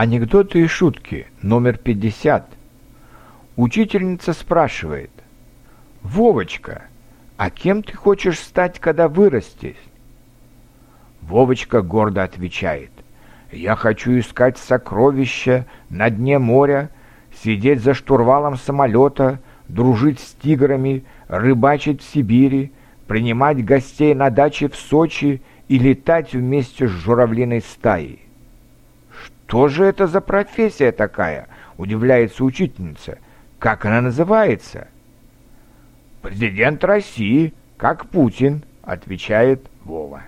Анекдоты и шутки номер 50. Учительница спрашивает. «Вовочка, а кем ты хочешь стать, когда вырастешь?» Вовочка гордо отвечает. «Я хочу искать сокровища на дне моря, сидеть за штурвалом самолета, дружить с тиграми, рыбачить в Сибири, принимать гостей на даче в Сочи и летать вместе с журавлиной стаей». «Что же это за профессия такая?» — удивляется учительница. «Как она называется?» «Президент России, как Путин», — отвечает Вова.